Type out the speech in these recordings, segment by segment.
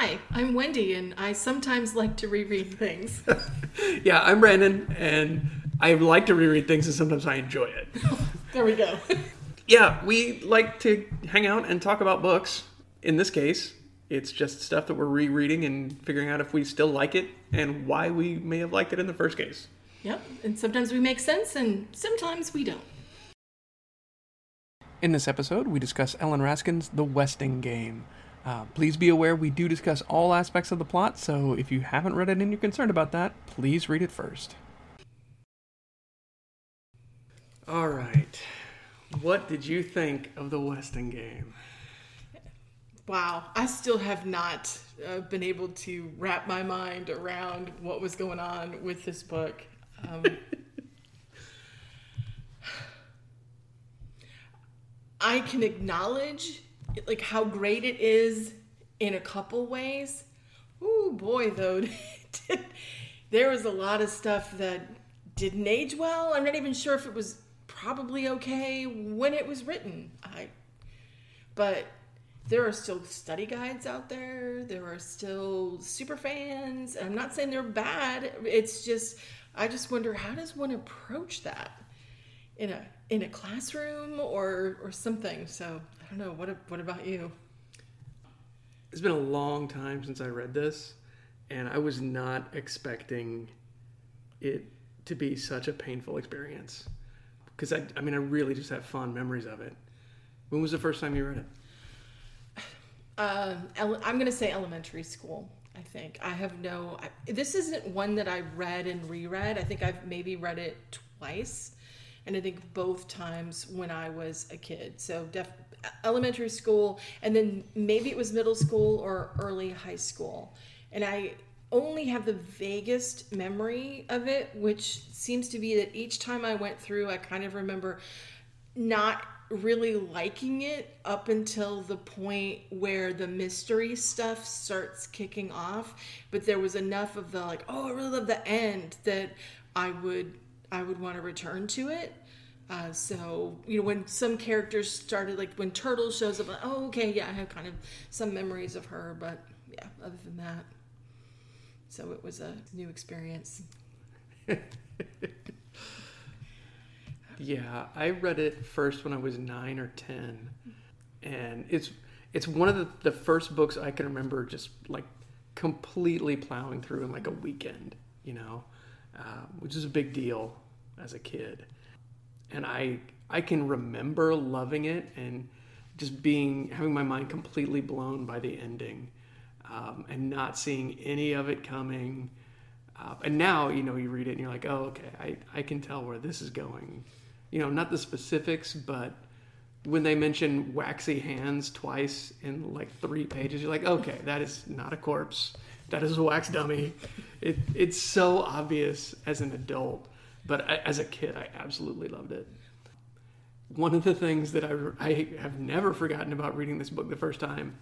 Hi, I'm Wendy, and I sometimes like to reread things. yeah, I'm Brandon, and I like to reread things, and sometimes I enjoy it. there we go. yeah, we like to hang out and talk about books. In this case, it's just stuff that we're rereading and figuring out if we still like it and why we may have liked it in the first case. Yep, and sometimes we make sense, and sometimes we don't. In this episode, we discuss Ellen Raskin's The Westing Game. Uh, please be aware we do discuss all aspects of the plot, so if you haven't read it and you're concerned about that, please read it first. All right. What did you think of The Westing Game? Wow, I still have not uh, been able to wrap my mind around what was going on with this book. Um, I can acknowledge like how great it is in a couple ways. Oh boy, though, there was a lot of stuff that didn't age well. I'm not even sure if it was probably okay when it was written. I, but there are still study guides out there. There are still super fans. I'm not saying they're bad. It's just I just wonder how does one approach that in a in a classroom or or something. So I don't know. What what about you? It's been a long time since I read this, and I was not expecting it to be such a painful experience. Because I, I mean, I really just have fond memories of it. When was the first time you read it? Uh, I'm going to say elementary school. I think I have no. I, this isn't one that I read and reread. I think I've maybe read it twice, and I think both times when I was a kid. So def, elementary school, and then maybe it was middle school or early high school, and I only have the vaguest memory of it, which seems to be that each time I went through, I kind of remember not really liking it up until the point where the mystery stuff starts kicking off. But there was enough of the like oh i really love the end that i would i would want to return to it uh, so you know when some characters started like when turtle shows up like, oh okay yeah i have kind of some memories of her but yeah other than that so it was a new experience. Yeah, I read it first when I was nine or ten, and it's it's one of the, the first books I can remember just like completely plowing through in like a weekend, you know, uh, which is a big deal as a kid, and I I can remember loving it and just being having my mind completely blown by the ending, um, and not seeing any of it coming. Uh, and now you know you read it and you're like, oh okay, I I can tell where this is going you know, not the specifics, but when they mention waxy hands twice in like three pages, you're like, okay, that is not a corpse. That is a wax dummy. It, it's so obvious as an adult, but as a kid, I absolutely loved it. One of the things that I, I have never forgotten about reading this book the first time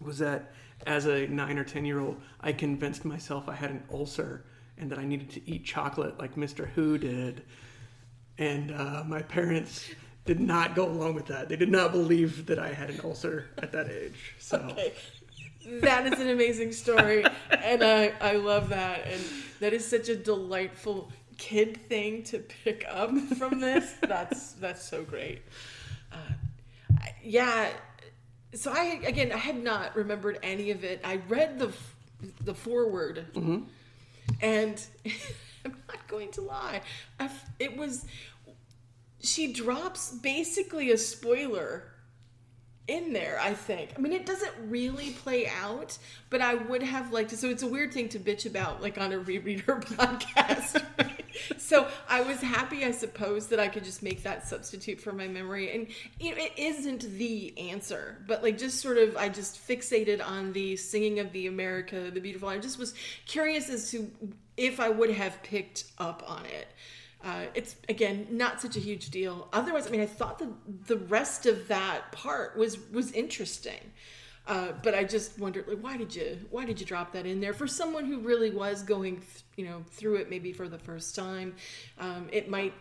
was that as a nine or 10 year old, I convinced myself I had an ulcer and that I needed to eat chocolate like Mr. Hoo did and uh, my parents did not go along with that. They did not believe that I had an ulcer at that age. So. Okay. That is an amazing story, and I, I love that. And that is such a delightful kid thing to pick up from this. That's that's so great. Uh, yeah. So I again I had not remembered any of it. I read the the foreword, mm-hmm. and I'm not going to lie. it was she drops basically a spoiler in there, I think. I mean, it doesn't really play out, but I would have liked to. So it's a weird thing to bitch about, like on a rereader podcast. So I was happy, I suppose, that I could just make that substitute for my memory. And you know, it isn't the answer, but like just sort of, I just fixated on the singing of the America the Beautiful. I just was curious as to if I would have picked up on it. Uh, it's again not such a huge deal. Otherwise, I mean, I thought the the rest of that part was was interesting, uh, but I just wondered, like, why did you why did you drop that in there? For someone who really was going, th- you know, through it maybe for the first time? Um, it might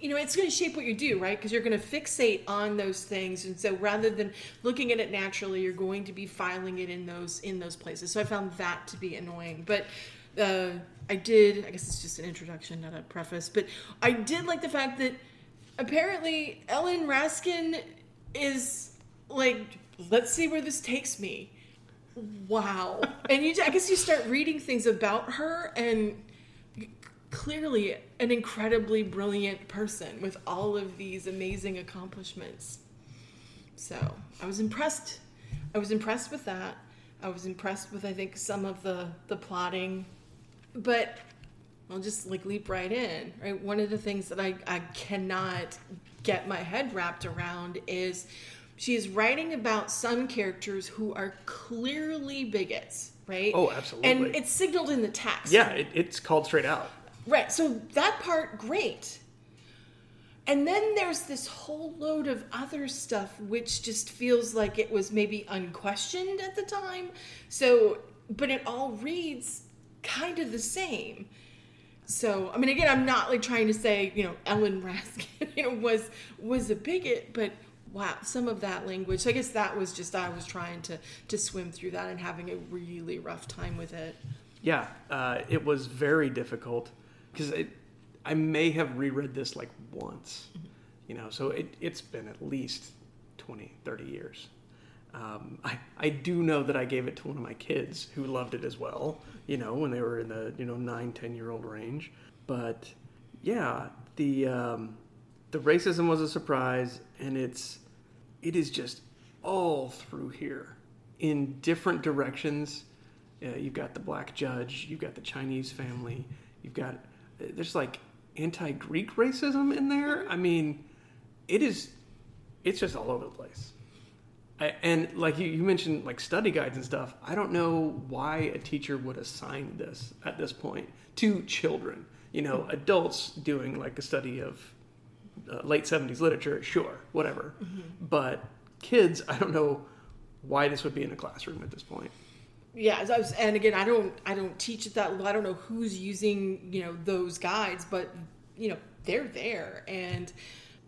you know it's going to shape what you do right? Because you're going to fixate on those things. And so rather than looking at it naturally you're going to be filing it in those in those places. So i found that to be annoying. But uh, i did i guess it's just an introduction not a preface but i did like the fact that apparently ellen raskin is like let's see where this takes me wow and you i guess you start reading things about her and clearly an incredibly brilliant person with all of these amazing accomplishments. So I was impressed. I was impressed with that. I was impressed with I think some of the the plotting, but I'll just like leap right in. Right, one of the things that I I cannot get my head wrapped around is she is writing about some characters who are clearly bigots, right? Oh, absolutely. And it's signaled in the text. Yeah, it, it's called straight out. Right. So that part, great. And then there's this whole load of other stuff which just feels like it was maybe unquestioned at the time. So, but it all reads kind of the same. So, I mean, again, I'm not like trying to say, you know, Ellen Raskin, you know, was was a bigot, but wow, some of that language. So I guess that was just I was trying to to swim through that and having a really rough time with it. Yeah, uh, it was very difficult because I may have reread this like once, you know, so it, it's been at least 20, 30 years. Um, I, I do know that I gave it to one of my kids who loved it as well, you know, when they were in the, you know, nine, 10 year old range. But yeah, the, um, the racism was a surprise and it's, it is just all through here in different directions. Uh, you've got the black judge, you've got the Chinese family, you've got there's like anti-Greek racism in there. I mean, it is, it's just all over the place. I, and like you, you mentioned, like study guides and stuff. I don't know why a teacher would assign this at this point to children. You know, adults doing like a study of uh, late '70s literature, sure, whatever. Mm-hmm. But kids, I don't know why this would be in a classroom at this point yeah was, and again i don't i don't teach at that level i don't know who's using you know those guides but you know they're there and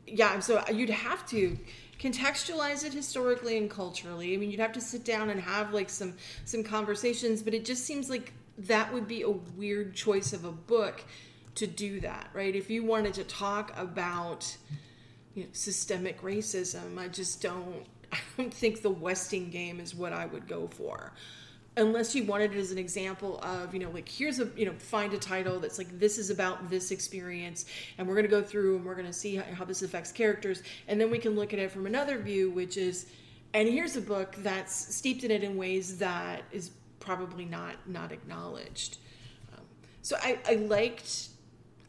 yeah so you'd have to contextualize it historically and culturally i mean you'd have to sit down and have like some some conversations but it just seems like that would be a weird choice of a book to do that right? If you wanted to talk about you know, systemic racism i just don't i don't think the westing game is what i would go for. Unless you wanted it as an example of you know like here's a you know find a title that's like this is about this experience and we're to go through and we're to see how, how, this affects characters and then we can look at it from another view which is and here's a book that's steeped in it in ways that is probably not not acknowledged. Um, so I, I liked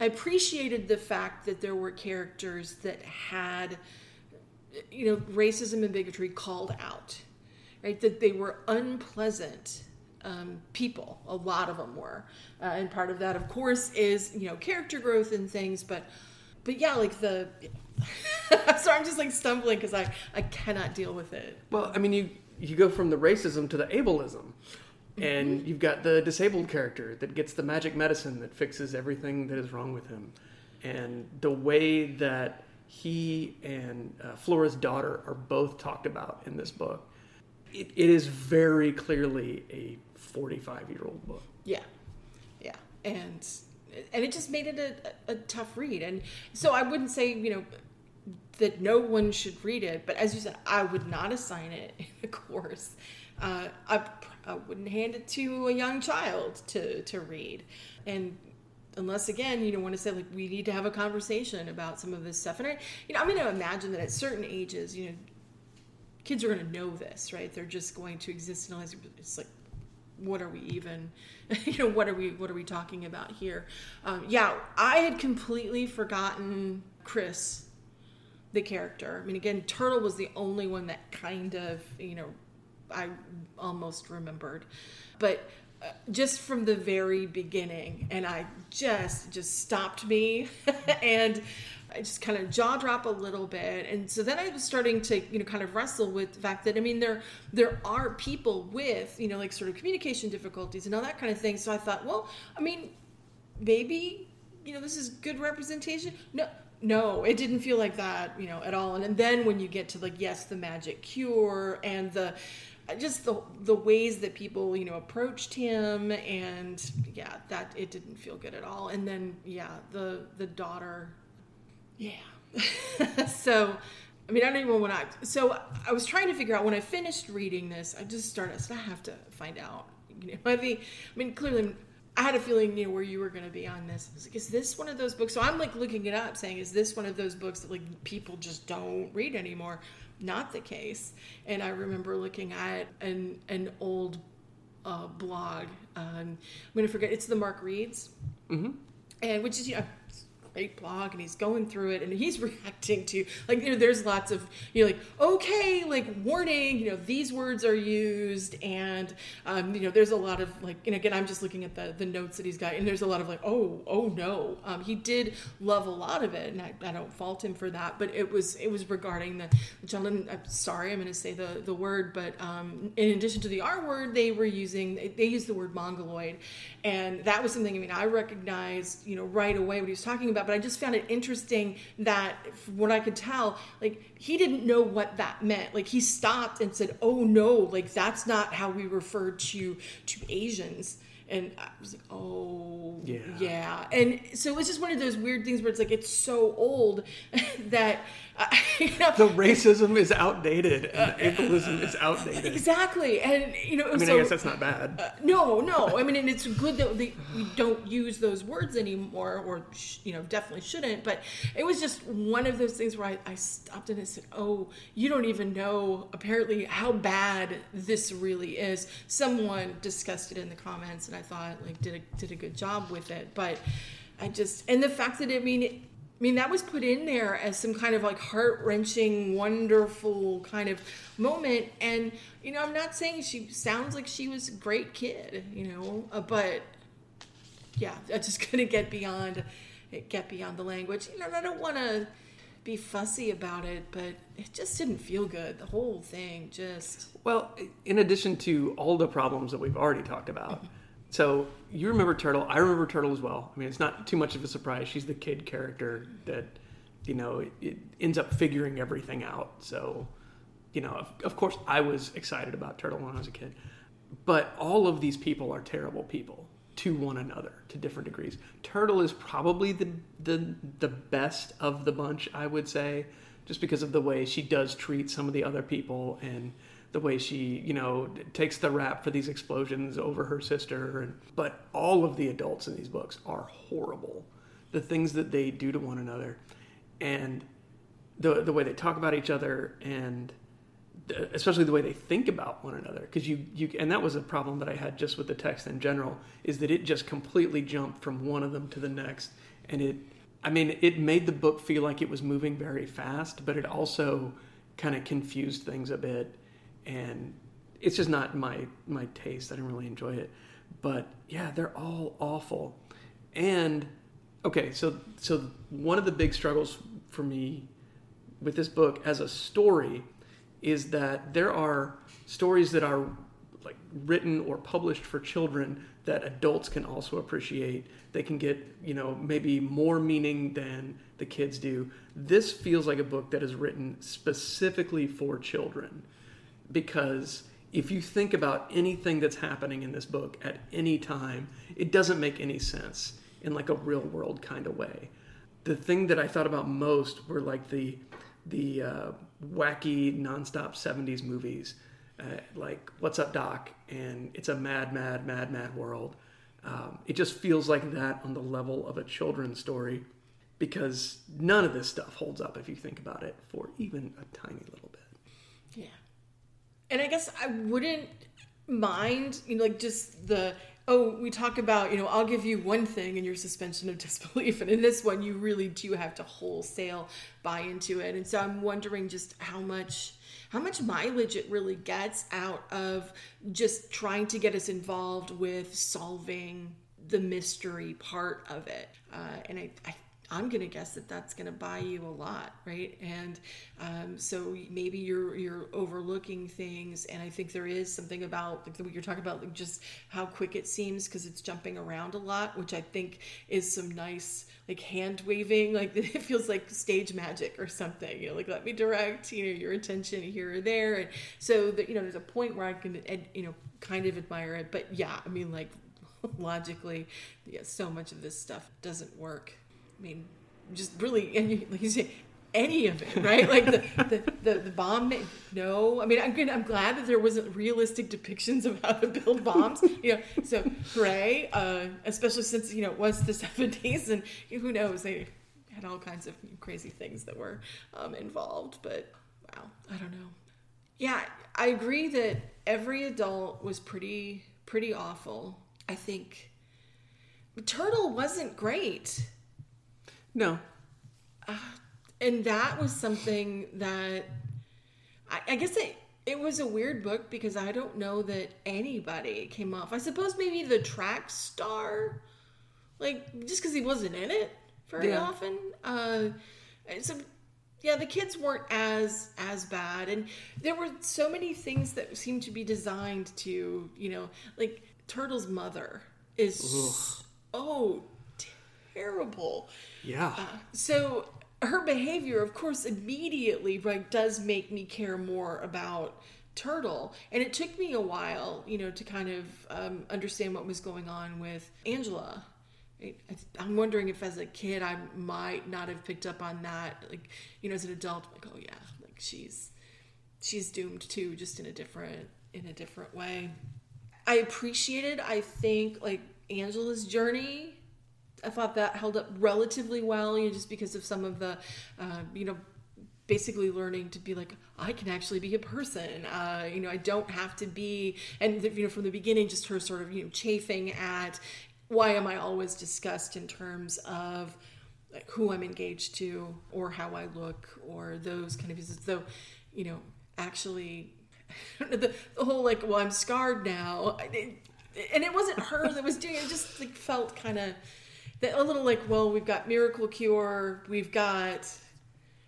i appreciated the fact that there were characters that had you know racism and bigotry called out right? That they were unpleasant um, people. A lot of them were, uh, and part of that, of course, is you know character growth and things. But, but yeah, like the. so I'm just like stumbling because I I cannot deal with it. Well, I mean, you you go from the racism to the ableism. And mm-hmm. you've got the disabled character that gets the magic medicine that fixes everything that is wrong with him. And the way that he and uh, Flora's daughter are both talked about in this book it, it is very clearly a 45 year old book. Yeah. Yeah. And and it just made it a, a, tough read. And so I wouldn't say, you know, that no one should read it, but as you said, I would not assign it in a course. Uh, I, I wouldn't hand it to a young child to, to read. And unless again you know want to say like we need to have a conversation about some of this stuff and I, you know i'm going to imagine that at certain ages you know kids are going to know this, right? They're just going to exist in it's like what are we even you know what are we what are we talking about here um, yeah i had completely forgotten chris the character i mean again turtle was the only one that kind of you know i almost remembered but uh, just from the very beginning and i just just stopped me and I just kind of jaw drop a little bit. And so then I was starting to, you know, kind of wrestle with the fact that I mean there there are people with, you know, like sort of communication difficulties and all that kind of thing. So I thought, well, I mean, maybe, you know, this is good representation. No, no, it didn't feel like that, you know, at all. And, and then when you get to like yes, the magic cure and the just the the ways that people you know approached him and yeah that it didn't feel good at all and then yeah the the daughter yeah so i mean i don't even want to so i was trying to figure out when i finished reading this i just started so i have to find out you know i mean i mean clearly I had a feeling, you know, where you were going to be on this. I was like, is this one of those books? So I'm like looking it up, saying, is this one of those books that like people just don't read anymore? Not the case. And I remember looking at an an old uh, blog. Um, I'm going to forget. It's the Mark Reads, mm-hmm. and which is you know blog and he's going through it and he's reacting to like you know there's lots of you know like okay like warning you know these words are used and um, you know there's a lot of like and again i'm just looking at the the notes that he's got and there's a lot of like oh oh no. Um, he did love a lot of it and I, I don't fault him for that but it was it was regarding the, gentleman i'm sorry i'm going to say the the word but um, in addition to the r word they were using they used the word mongoloid and that was something i mean i recognized you know right away what he was talking about but I just found it interesting that, from what I could tell, like he didn't know what that meant. Like he stopped and said, "Oh no, like that's not how we refer to to Asians." and I was like, oh yeah, yeah. And so it was just one of those weird things where it's like it's so old that you know, the racism is outdated and the ableism is outdated. Exactly, and you know, I mean, so, I guess that's not bad. Uh, no, no. I mean, and it's good that we don't use those words anymore, or you know, definitely shouldn't. But it was just one of those things where I, I stopped and I said, "Oh, you don't even know apparently how bad this really is." Someone discussed it in the comments, and I thought like did a did a good job with it, but. I just and the fact that I mean I mean, that was put in there as some kind of like heart wrenching, wonderful kind of moment. And, you know, I'm not saying she sounds like she was a great kid, you know, uh, but yeah, I just couldn't get beyond, it get beyond the language. You know, I don't want to be fussy about it, but it just didn't feel good. The whole thing just. Well, in addition to all the problems that we've already talked about. So you remember Turtle. I remember Turtle as well. I mean, it's not too much of a surprise. She's the kid character that, you know, it, it ends up figuring everything out. So, you know, of, of, course, I was excited about Turtle when I was a kid. But all of these people are terrible people to one another to different degrees. Turtle is probably the the the best of the bunch, I would say, just because of the way she does treat some of the other people and the way she, you know, takes the rap for these explosions over her sister. And, but all of the adults in these books are horrible. The things that they do to one another, and the the way they talk about each other, and especially the way they think about one another. Because you you and that was a problem that I had just with the text in general is that it just completely jumped from one of them to the next, and it. I mean, it made the book feel like it was moving very fast, but it also kind of confused things a bit and it's just not my my taste. I didn't really enjoy it, but yeah, they're all awful. And okay, so so one of the big struggles for me with this book as a story is that there are stories that are like written or published for children that adults can also appreciate. They can get, you know, maybe more meaning than the kids do. This feels like a book that is written specifically for children because if you think about anything that's happening in this book at any time, it doesn't make any sense in like a real world kind of way. The thing that I thought about most were like the the uh, wacky nonstop '70s movies, uh, like What's Up Doc and It's a Mad, Mad, Mad, Mad World. Um, it just feels like that on the level of a children's story, because none of this stuff holds up if you think about it for even a tiny little bit. And I guess I wouldn't mind, you know, like just the oh, we talk about, you know, I'll give you one thing in your suspension of disbelief. And in this one, you really do have to wholesale buy into it. And so I'm wondering just how much how much mileage it really gets out of just trying to get us involved with solving the mystery part of it. Uh, and I, I I'm gonna guess that that's gonna buy you a lot, right? And um, so maybe you're you're overlooking things, and I think there is something about like what you're talking about, like just how quick it seems because it's jumping around a lot, which I think is some nice like hand waving, like it feels like stage magic or something. You know, like let me direct, you know, your attention here or there, and so that you know, there's a point where I can, you know, kind of admire it. But yeah, I mean, like logically, yeah, so much of this stuff doesn't work. I mean, just really, and you, like you say, any of it, right? Like the, the, the, the, bomb, no. I mean, I'm. I'm glad that there wasn't realistic depictions of how to build bombs. You know, so hooray! Uh, especially since you know it was the 70s, and who knows they had all kinds of crazy things that were um, involved. But wow, I don't know. Yeah, I agree that every adult was pretty pretty awful. I think Turtle wasn't great. No. Uh, and that was something that I, I guess it it was a weird book because I don't know that anybody came off. I suppose maybe the track star, like just because he wasn't in it very yeah. often. Uh, so yeah, the kids weren't as as bad, and there were so many things that seemed to be designed to you know like Turtle's mother is Ugh. oh terrible. Yeah. Uh, so her behavior, of course, immediately right does make me care more about Turtle, and it took me a while, you know, to kind of um, understand what was going on with Angela. I'm wondering if, as a kid, I might not have picked up on that. Like, you know, as an adult, like, oh yeah, like she's she's doomed too, just in a different in a different way. I appreciated, I think, like Angela's journey I thought that held up relatively well, you know, just because of some of the, uh, you know, basically learning to be like I can actually be a person. Uh, you know, I don't have to be, and you know, from the beginning, just her sort of you know chafing at why am I always discussed in terms of like who I'm engaged to or how I look or those kind of things. So, you know, actually, the, the whole like, well, I'm scarred now. It, and it wasn't her that was doing it. It just like felt kind of a little like, well, we've got miracle cure, we've got,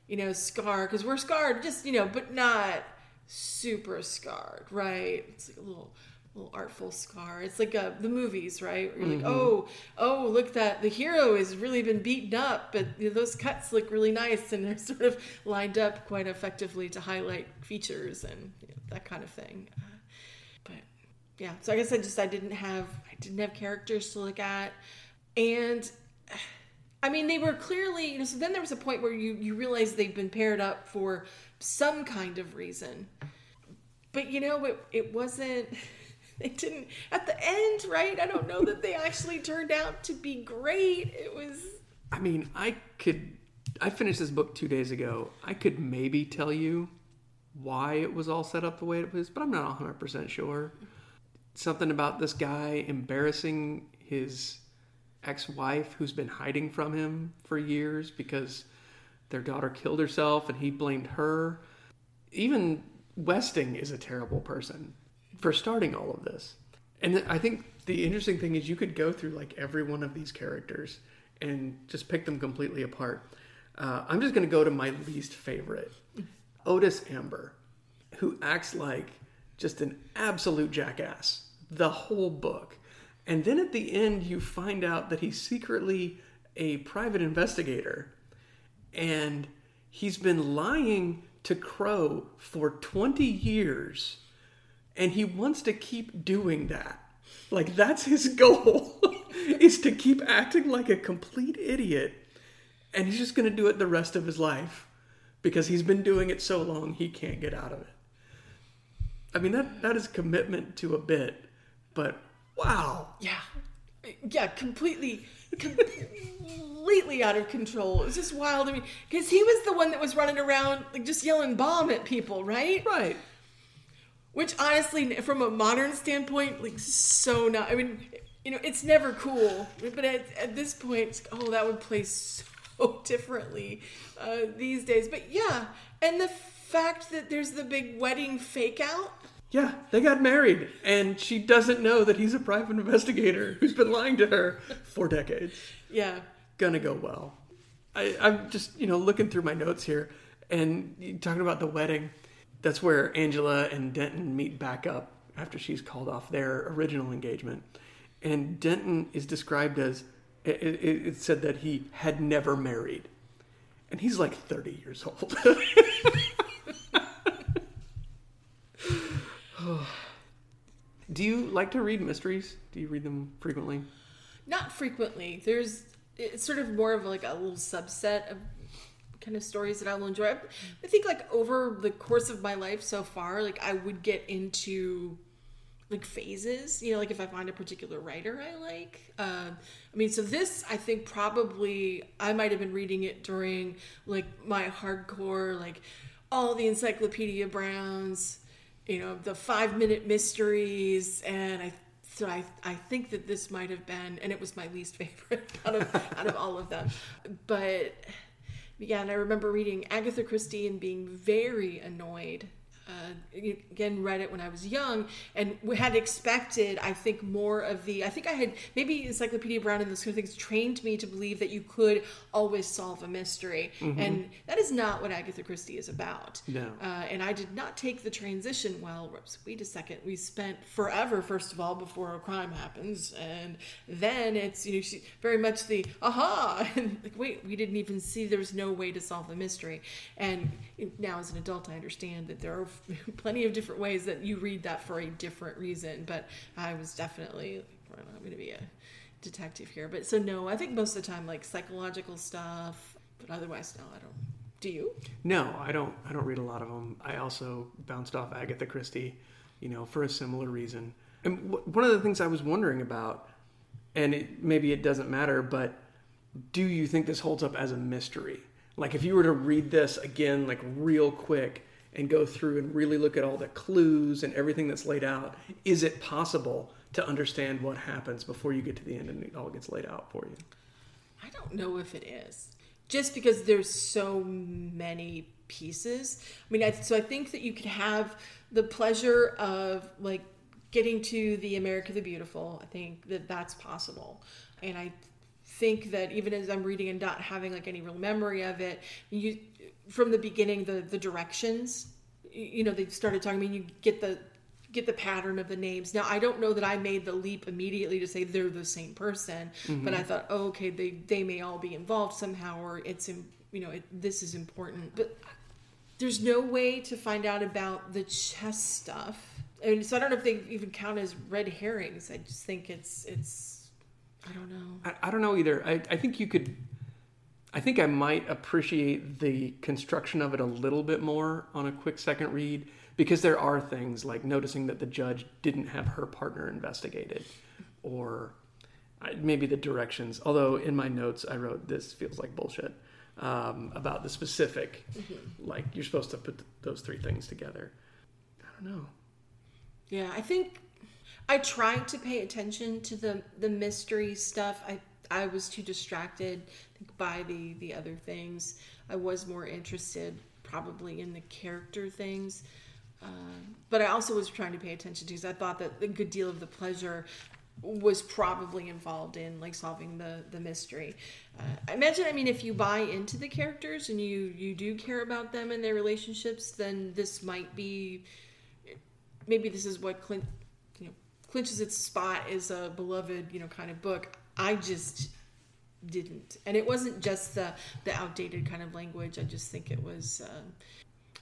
you know, scar because we're scarred, just you know, but not super scarred, right? It's like a little little artful scar. It's like uh, the movies, right? Where you're mm-hmm. like, oh, oh, look that the hero has really been beaten up, but you know, those cuts look really nice and they're sort of lined up quite effectively to highlight features and you know, that kind of thing. Uh, but yeah, so I guess I just I didn't have I didn't have characters to look at. And I mean, they were clearly, you know, so then there was a point where you, you realize they've been paired up for some kind of reason. But, you know, it, it wasn't, they didn't, at the end, right? I don't know that they actually turned out to be great. It was. I mean, I could, I finished this book two days ago. I could maybe tell you why it was all set up the way it was, but I'm not 100% sure. Something about this guy embarrassing his ex-wife who's been hiding from him for years because their daughter killed herself and he blamed her. Even Westing is a terrible person for starting all of this. And I think the interesting thing is you could go through like every one of these characters and just pick them completely apart. Uh, I'm just going to go to my least favorite Otis Amber, who acts like just an absolute jackass the whole book. And then at the end, you find out that he's secretly a private investigator and he's been lying to Crow for 20 years and he wants to keep doing that. Like, that's his goal, is to keep acting like a complete idiot. And he's just going to do it the rest of his life because he's been doing it so long he can't get out of it. I mean, that, that is commitment to a bit, but wow. Yeah. Yeah, completely, completely out of control. It was just wild. I mean, because he was the one that was running around like just yelling bomb at people, right? Right. Which honestly, from a modern standpoint, like so not. I mean, you know, it's never cool. But at, at this point, oh, that would play so differently uh, these days. But yeah, and the fact that there's the big wedding fake out yeah, they got married, and she doesn't know that he's a private investigator who's been lying to her for decades. Yeah. Gonna go well. I, I'm just you know looking through my notes here, and talking about the wedding. That's where Angela and Denton meet back up after she's called off their original engagement, and Denton is described as it, it, it said that he had never married, and he's like 30 years old. Do you like to read mysteries? Do you read them frequently? Not frequently. There's it's sort of more of like a little subset of kind of stories that I will enjoy. I, think like over the course of my life so far, like I would get into like phases you know like if i find a particular writer i like uh, i mean so this i think probably i might have been reading it during like my hardcore like all the encyclopedia browns you know the five minute mysteries and i so I, I think that this might have been and it was my least favorite out of out of all of them. But yeah and i remember reading agatha christie and being very annoyed uh, again read it when I was young and we had expected I think more of the I think I had maybe Encyclopedia Brown and those kind of things trained me to believe that you could always solve a mystery mm-hmm. and that is not what Agatha Christie is about. No. Uh, and I did not take the transition well. Wait a second. We spent forever first of all before a crime happens and then it's you know she, very much the aha! And like wait we didn't even see there was no way to solve the mystery. And now as an adult I understand that there are plenty of different ways that you read that for a different reason. But I was definitely, I'm going to be a detective here. But so, no, I think most of the time, like psychological stuff, but otherwise, no, I don't. Do you? No, I don't. I don't read a lot of them. I also bounced off Agatha Christie, you know, for a similar reason. And w- one of the things I was wondering about, and it, maybe it doesn't matter, but do you think this holds up as a mystery? Like if you were to read this again, like real quick, and go through and really look at all the clues and everything that's laid out, is it possible to understand what happens before you get to the end and it all gets laid out for you? I don't know if it is. Just because there's so many pieces. I mean, I, so I think that you could have the pleasure of like getting to the America the Beautiful. I think that that's possible. And I think that even as I'm reading and not having like any real memory of it, you from the beginning the the directions you know they started talking I mean you get the get the pattern of the names. Now i don't know that i made the leap immediately to say they're the same person mm-hmm. but i thought oh, okay they they may all be involved somehow or it's in you know it, this is important. But there's no way to find out about the chess stuff. I mean, so i don't know if they even count as red herrings. I just think it's it's i don't know. I, I don't know either. I, I think you could I think I might appreciate the construction of it a little bit more on a quick second read because there are things like noticing that the judge didn't have her partner investigated or maybe the directions. Although in my notes I wrote this feels like bullshit um, about the specific, mm-hmm. like you're supposed to put those three things together. I don't know. Yeah, I think I tried to pay attention to the the mystery stuff. I I was too distracted by the the other things. I was more interested probably in the character things. Uh, but I also was trying to pay attention to because I thought that a good deal of the pleasure was probably involved in like solving the the mystery. Uh, I imagine. I mean, if you buy into the characters and you you do care about them and their relationships, then this might be. Maybe this is what Clint, you know, clinches its spot as a beloved, you know, kind of book. I just didn't, and it wasn't just the the outdated kind of language. I just think it was. Uh,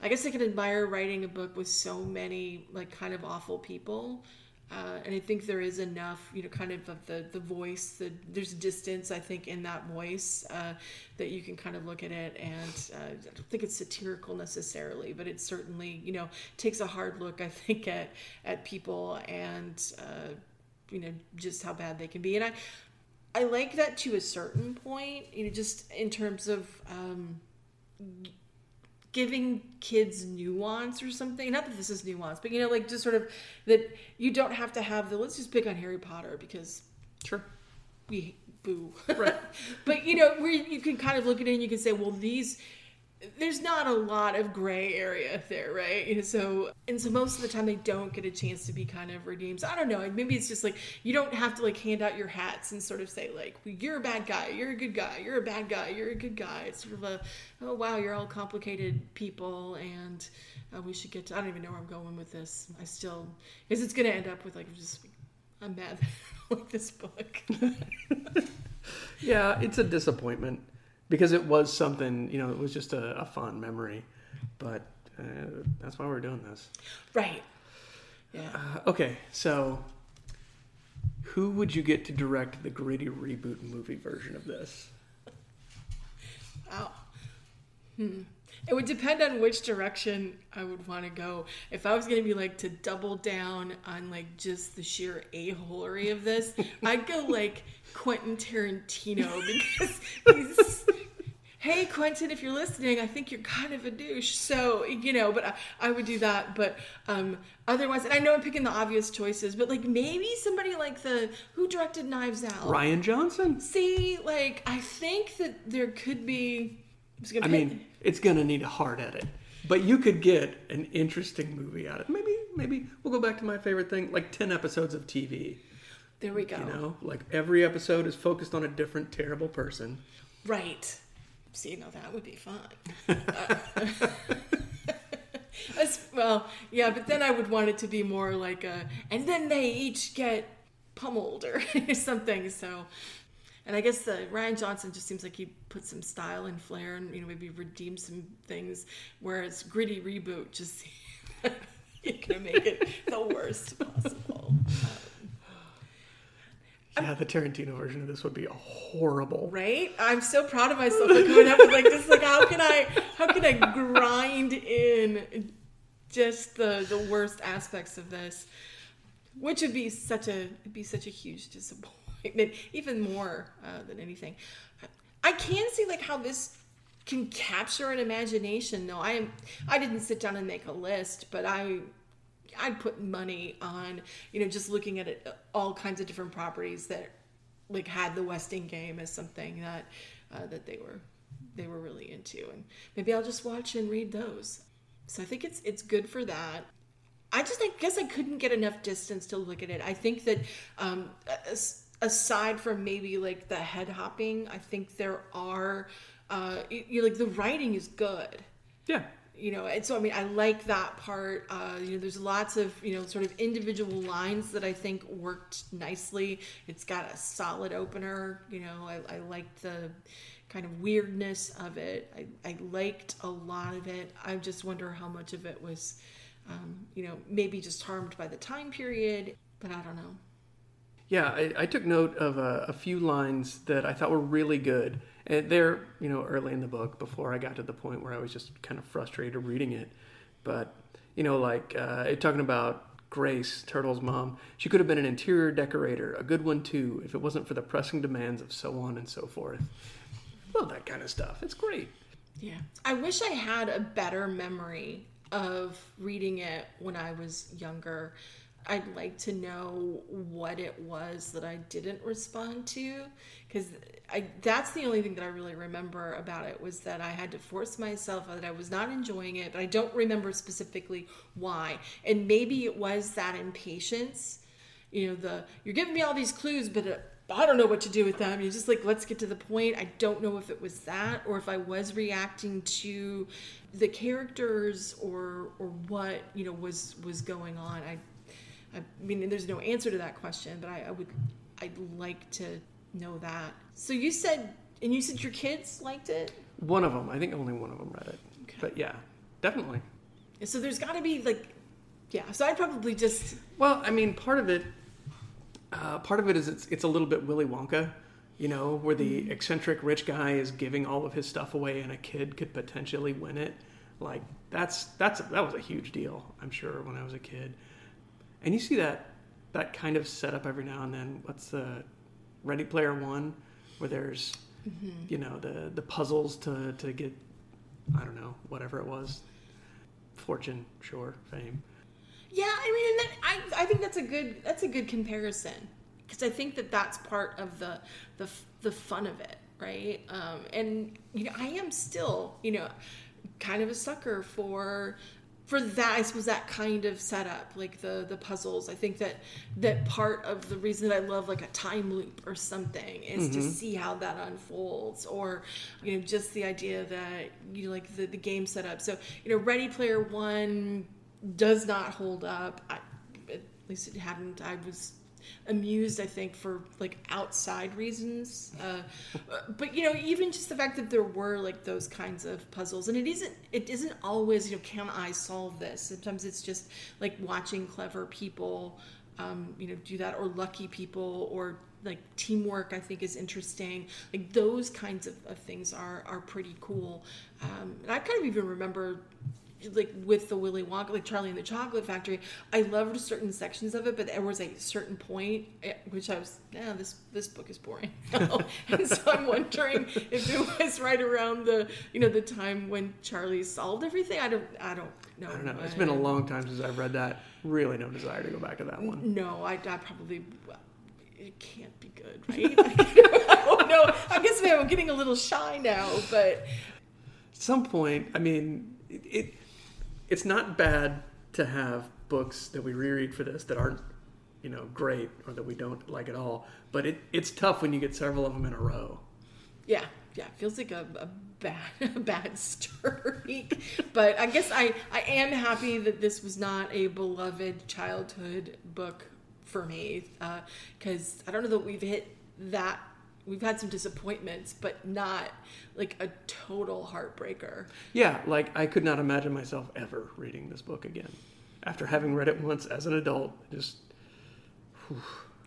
I guess I could admire writing a book with so many like kind of awful people. Uh, and I think there is enough, you know, kind of of the the voice. The, there's distance, I think, in that voice uh, that you can kind of look at it, and uh, I don't think it's satirical necessarily, but it certainly, you know, takes a hard look, I think, at at people and uh, you know just how bad they can be. And I I like that to a certain point, you know, just in terms of um, giving kids nuance or something. Not that this is nuance, but you know, like just sort of that you don't have to have the let's just pick on Harry Potter because sure we boo right. but you know, where you can kind of look at it and you can say, well, these there's not a lot of gray area there, right? So, and so most of the time they don't get a chance to be kind of redeemed. So I don't know. Maybe it's just like you don't have to like hand out your hats and sort of say like you're a bad guy, you're a good guy, you're a bad guy, you're a good guy. It's sort of a oh wow, you're all complicated people, and uh, we should get to. I don't even know where I'm going with this. I still because it's gonna end up with like just I'm mad with this book. yeah, it's a disappointment because it was something, you know, it was just a, a fun memory. But uh, that's why we're doing this. Right. Yeah. Uh, okay, so who would you get to direct the gritty reboot movie version of this? Wow. Hmm. It would depend on which direction I would want to go. If I was going to be like to double down on like just the sheer a holery of this, I'd go like Quentin Tarantino because he's. Quentin, if you're listening, I think you're kind of a douche. So you know, but I, I would do that. But um, otherwise, and I know I'm picking the obvious choices, but like maybe somebody like the who directed Knives Out, Rian Johnson. See, like I think that there could be. I, I mean, it's gonna need a hard edit, but you could get an interesting movie out of it. Maybe, maybe we'll go back to my favorite thing, like ten episodes of TV. There we go. You know, like every episode is focused on a different terrible person. Right. See, no, that would be fun. uh, well, yeah, but then I would want it to be more like a, and then they each get pummeled or something. So, and I guess the Rian Johnson just seems like he put some style and flair, and you know maybe redeem some things. Whereas gritty reboot just you're gonna make it the worst possible. Yeah, the Tarantino version of this would be horrible. Right? I'm so proud of myself for coming up with like this. Like, how can I, how can I grind in just the the worst aspects of this, which would be such a it'd be such a huge disappointment, even more uh, than anything. I can see like how this can capture an imagination. Though I am, I didn't sit down and make a list, but I I'd put money on, you know, just looking at it, all kinds of different properties that like had the Westing game as something that uh, that they were they were really into, and maybe I'll just watch and read those. So I think it's it's good for that. I just I guess I couldn't get enough distance to look at it. I think that um, aside from maybe like the head hopping, I think there are uh, you, like the writing is good. Yeah you know and so i mean i like that part uh, you know there's lots of you know sort of individual lines that i think worked nicely. It's got a solid opener you know i, I liked the kind of weirdness of it. I, I liked a lot of it. I just wonder how much of it was um, you know maybe just harmed by the time period but i don't know yeah i, I took note of a, a few lines that i thought were really good and they're, you know, early in the book before I got to the point where I was just kind of frustrated reading it. But, you know, like uh, talking about Grace, Turtle's mom, she could have been an interior decorator, a good one too, if it wasn't for the pressing demands of so on and so forth. Love that kind of stuff. It's great. Yeah. I wish I had a better memory of reading it when I was younger. I'd like to know what it was that I didn't respond to because I that's the only thing that I really remember about it was that I had to force myself that I was not enjoying it, but I don't remember specifically why. And maybe it was that impatience. You know, the you're giving me all these clues, but uh, I don't know what to do with them. You're just like, let's get to the point. I don't know if it was that or if I was reacting to the characters or or what you know was was going on. I I mean, there's no answer to that question, but I, I would, I'd like to know that. So you said, and you said your kids liked it. One of them, I think only one of them read it, okay. but yeah, definitely. So there's got to be like, yeah. So I'd probably just. Well, I mean, part of it, uh, part of it is it's it's a little bit Willy Wonka, you know, where the mm-hmm. eccentric rich guy is giving all of his stuff away, and a kid could potentially win it. Like that's that's that was a huge deal. I'm sure when I was a kid and you see that that kind of setup every now and then. What's the Ready Player One, where there's mm-hmm. you know the the puzzles to to get I don't know whatever it was, fortune, sure, fame. Yeah, I mean, that, I I think that's a good that's a good comparison because I think that that's part of the the the fun of it, right? Um, and you know, I am still you know kind of a sucker for for that i suppose that kind of setup like the the puzzles i think that that part of the reason that i love like a time loop or something is to mm-hmm. see how that unfolds or you know just the idea that you know, like the, the game setup. So you know ready player one does not hold up. I, at least it hadn't. I was amused i think for like outside reasons. Uh, but you know even just the fact that there were like those kinds of puzzles and it isn't it isn't always you know can i solve this? Sometimes it's just like watching clever people um, you know do that or lucky people or like teamwork i think is interesting. Like those kinds of, of things are are pretty cool. Um, and i kind of even remember like with the Willy Wonka, like Charlie and the Chocolate Factory, I loved certain sections of it, but there was a certain point at which I was, yeah, this this book is boring. and so I'm wondering if it was right around the you know the time when Charlie solved everything. I don't I don't know. I don't know. It's been a long time since I've read that. Really, no desire to go back to that one. No, I, I probably. It can't be good, right? oh no, I guess maybe I'm getting a little shy now, but At some point, I mean, it, it it's not bad to have books that we reread for this that aren't, you know, great or that we don't like at all. But it, it's tough when you get several of them in a row. Yeah, yeah, feels like a, a bad a bad streak. but I guess I I am happy that this was not a beloved childhood book for me uh, because I don't know that we've hit that. We've had some disappointments, but not like a total heartbreaker. Yeah, like I could not imagine myself ever reading this book again. After having read it once as an adult, just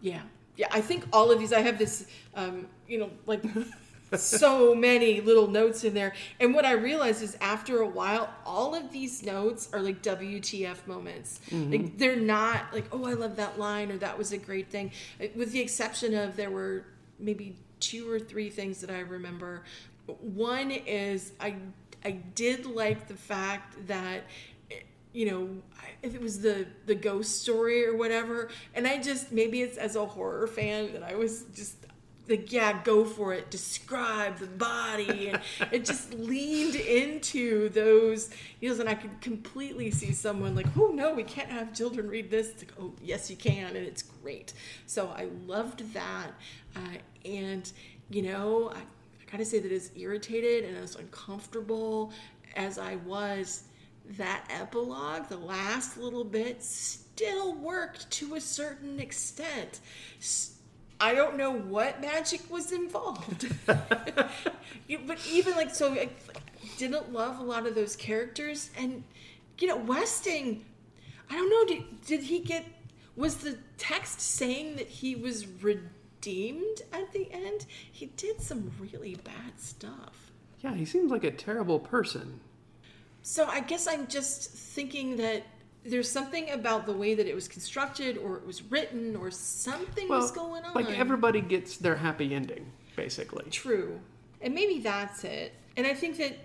Yeah, yeah. I think all of these. I have this, um, you know, like so many little notes in there. And what I realized is after a while, all of these notes are like WTF moments. Like they're not like, oh, I love that line or that was a great thing. With the exception of there were maybe two or three things that I remember. One is I I did like the fact that you know if it was the the ghost story or whatever and i just maybe it's as a horror fan that i was just like yeah go for it describe the body. And it just leaned into those you know and i could completely see someone like oh no we can't have children read this. It's like oh yes you can and it's great. So i loved that. Uh, and you know i, I gotta say that as irritated and as uncomfortable as i was that epilogue, the last little bit, still worked to a certain extent. I don't know what magic was involved, but even like so, I didn't love a lot of those characters, and you know, Westing. I don't know. Did did he get? Was the text saying that he was redeemed at the end? He did some really bad stuff. yeah, he seems like a terrible person. So I guess I'm just thinking that there's something about the way that it was constructed or it was written or something Well, was going on. like everybody gets their happy ending, basically. True. And maybe that's it. And I think that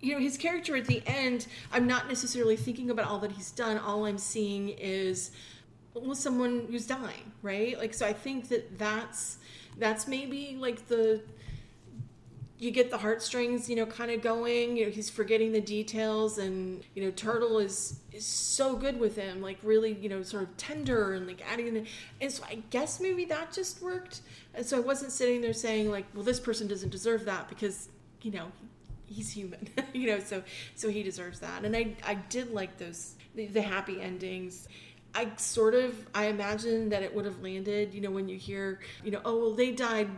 you know his character at the end, I'm not necessarily thinking about all that he's done. All I'm seeing is well, someone who's dying, right? Like so I think that that's that's maybe like the you get the heartstrings, you know, kind of going. You know, he's forgetting the details, and you know, Turtle is is so good with him, like really, you know, sort of tender and like adding. And so I guess maybe that just worked. And so I wasn't sitting there saying like, well, this person doesn't deserve that because you know he's human, you know, so so he deserves that. And I I did like those the, the happy endings. I sort of I imagine that it would have landed, you know, when you hear, you know, oh well, they died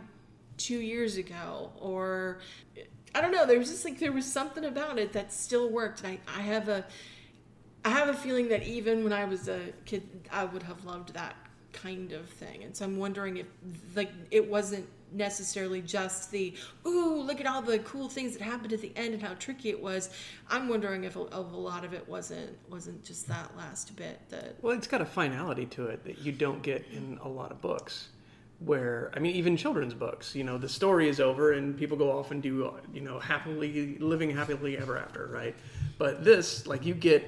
two years ago or i don't know there was just like there was something about it that still worked. And i, I have a i have a feeling that even when i was a kid i would have loved that kind of thing. And so i'm wondering if like it wasn't necessarily just the ooh look at all the cool things that happened at the end and how tricky it was. I'm wondering if a, if a lot of it wasn't wasn't just that last bit that Well, it's got a finality to it that you don't get in a lot of books. Where I mean, even children's books, you know, the story is over and people go off and do, you know, happily living happily ever after, right? But this, like, you get,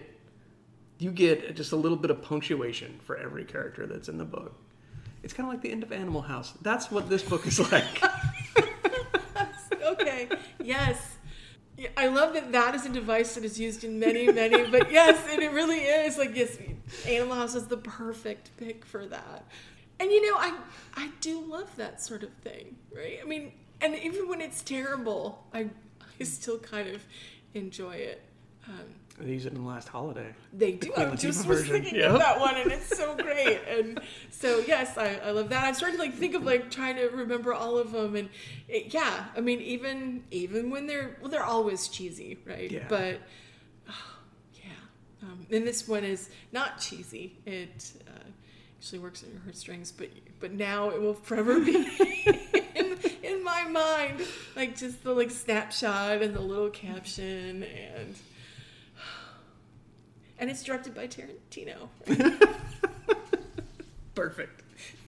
you get just a little bit of punctuation for every character that's in the book. It's kind of like the end of Animal House. That's what this book is like. okay yes I love that that is a device that is used in many, many, but yes, and it really is. Like, yes, Animal House is the perfect pick for that. And you know, I I do love that sort of thing, right? I mean, and even when it's terrible, I I still kind of enjoy it. Um, They used it in the last holiday. they do. Queen I just was version. thinking Yep. of that one, and it's so great. And so, yes, I, I love that. I'm starting to like think of like trying to remember all of them, and it, yeah, I mean, even even when they're well, they're always cheesy, right? Yeah. But oh, yeah, um, and this one is not cheesy. It uh, actually works in your heartstrings, but but now it will forever be. in, in my mind, like just the like snapshot and the little caption and and it's directed by Tarantino. Perfect.